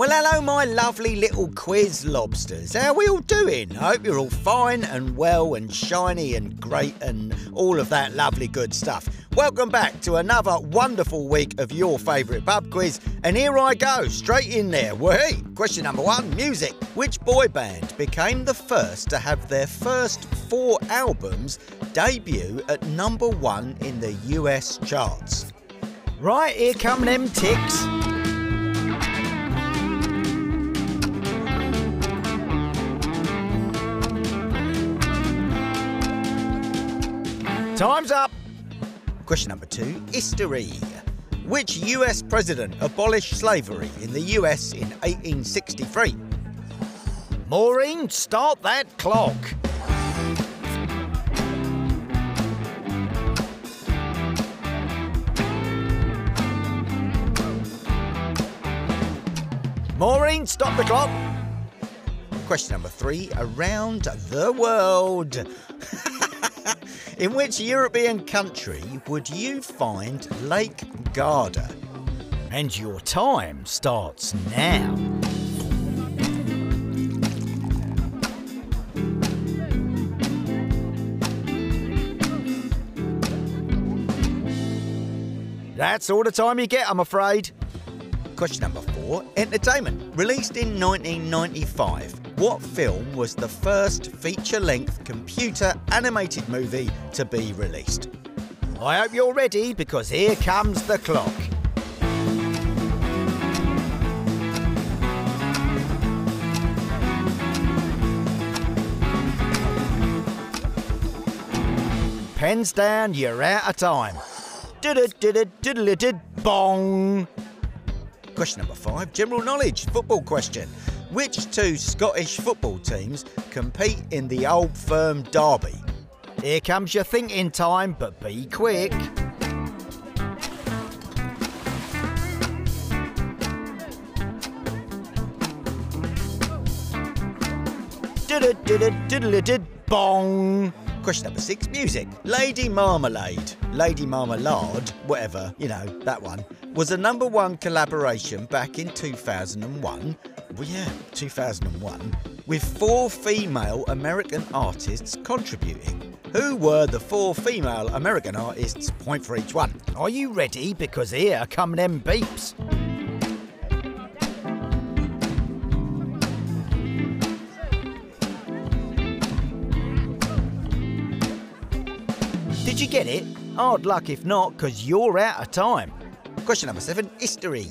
Well, hello, my lovely little quiz lobsters. How are we all doing? I hope you're all fine and well and shiny and great and all of that lovely good stuff. Welcome back to another wonderful week of your favourite pub quiz. And here I go, straight in there. Wait, question number one music. Which boy band became the first to have their first four albums debut at number one in the US charts? Right, here come them ticks. Time's up. Question number two history. Which US president abolished slavery in the US in 1863? Maureen, start that clock. Maureen, stop the clock. Question number three around the world. In which European country would you find Lake Garda? And your time starts now. That's all the time you get, I'm afraid. Question number four Entertainment. Released in 1995, what film was the first feature length computer animated movie to be released? I hope you're ready because here comes the clock. Pens down, you're out of time. Bong. Question number five general knowledge football question. Which two Scottish football teams compete in the Old Firm Derby? Here comes your thinking time, but be quick. Bong. Question number six music. Lady Marmalade, Lady Marmalade, whatever, you know, that one, was a number one collaboration back in 2001. Well, yeah, 2001, with four female American artists contributing. Who were the four female American artists? Point for each one. Are you ready? Because here come them beeps. Did you get it? Hard luck if not, because you're out of time. Question number seven History.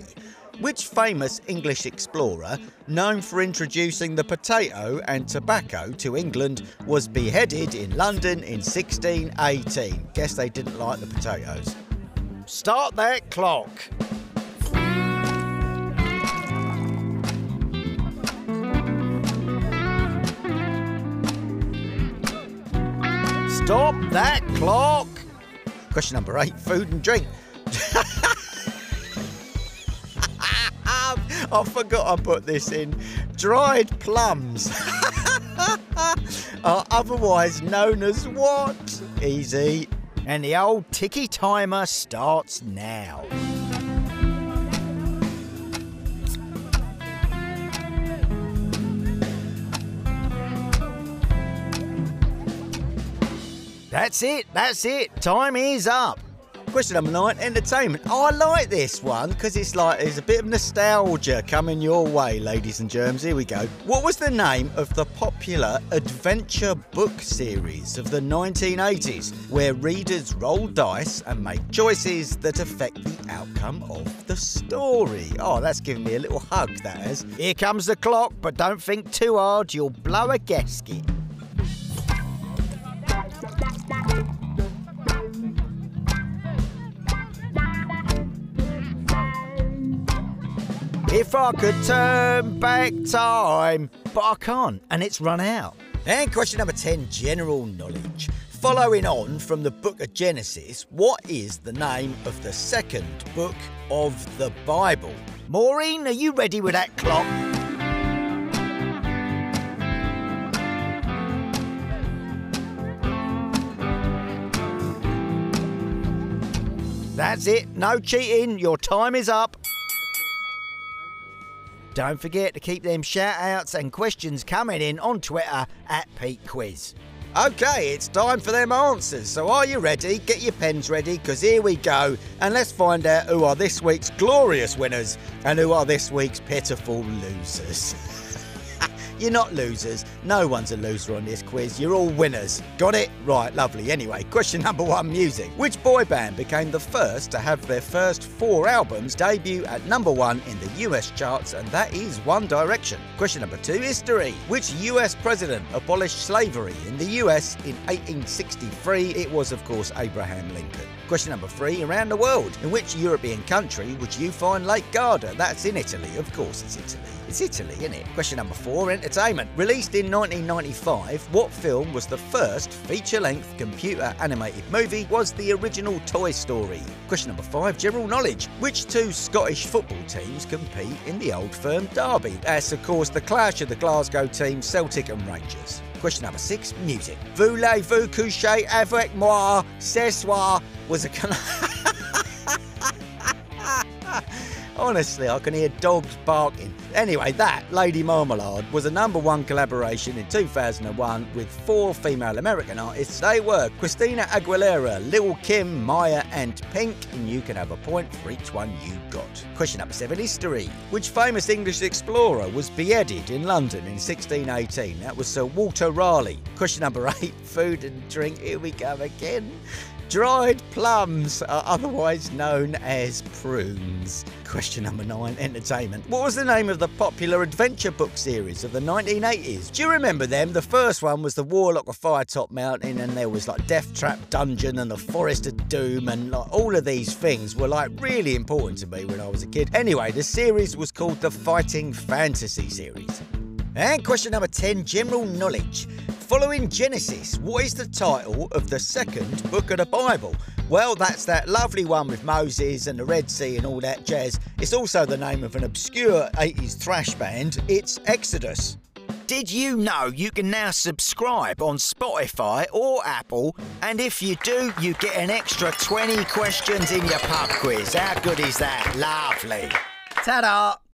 Which famous English explorer, known for introducing the potato and tobacco to England, was beheaded in London in 1618? Guess they didn't like the potatoes. Start that clock. Stop that clock. Question number eight food and drink. I forgot I put this in. Dried plums are otherwise known as what? Easy. And the old ticky timer starts now. That's it, that's it. Time is up. Question number nine, entertainment. Oh, I like this one because it's like there's a bit of nostalgia coming your way, ladies and germs. Here we go. What was the name of the popular adventure book series of the 1980s where readers roll dice and make choices that affect the outcome of the story? Oh, that's giving me a little hug, that is. Here comes the clock, but don't think too hard, you'll blow a gasket. If I could turn back time, but I can't, and it's run out. And question number 10 general knowledge. Following on from the book of Genesis, what is the name of the second book of the Bible? Maureen, are you ready with that clock? That's it, no cheating, your time is up. Don't forget to keep them shout outs and questions coming in on Twitter at Pete Quiz. Okay, it's time for them answers. So are you ready? Get your pens ready because here we go. And let's find out who are this week's glorious winners and who are this week's pitiful losers. You're not losers. No one's a loser on this quiz. You're all winners. Got it? Right, lovely. Anyway, question number one music. Which boy band became the first to have their first four albums debut at number one in the US charts? And that is One Direction. Question number two history. Which US president abolished slavery in the US in 1863? It was, of course, Abraham Lincoln. Question number three around the world. In which European country would you find Lake Garda? That's in Italy. Of course, it's Italy. It's Italy, isn't it? Question number four entertainment. Released in 1995, what film was the first feature length computer animated movie? Was the original Toy Story? Question number five general knowledge. Which two Scottish football teams compete in the Old Firm Derby? That's, of course, the clash of the Glasgow teams, Celtic and Rangers. Question number six, music. Voulez-vous coucher avec moi ce soir was a. can? Honestly, I can hear dogs barking. Anyway, that, Lady Marmalade, was a number one collaboration in 2001 with four female American artists. They were Christina Aguilera, Lil Kim, Mya, and Pink, and you can have a point for each one you got. Question number seven history. Which famous English explorer was beheaded in London in 1618? That was Sir Walter Raleigh. Question number eight food and drink. Here we go again. Dried plums are otherwise known as prunes. Question number nine entertainment. What was the name of the popular adventure book series of the 1980s? Do you remember them? The first one was The Warlock of Firetop Mountain, and there was like Death Trap Dungeon and The Forest of Doom, and like all of these things were like really important to me when I was a kid. Anyway, the series was called the Fighting Fantasy series. And question number 10 general knowledge. Following Genesis, what is the title of the second book of the Bible? Well, that's that lovely one with Moses and the Red Sea and all that jazz. It's also the name of an obscure 80s thrash band. It's Exodus. Did you know you can now subscribe on Spotify or Apple? And if you do, you get an extra 20 questions in your pub quiz. How good is that? Lovely. Ta da!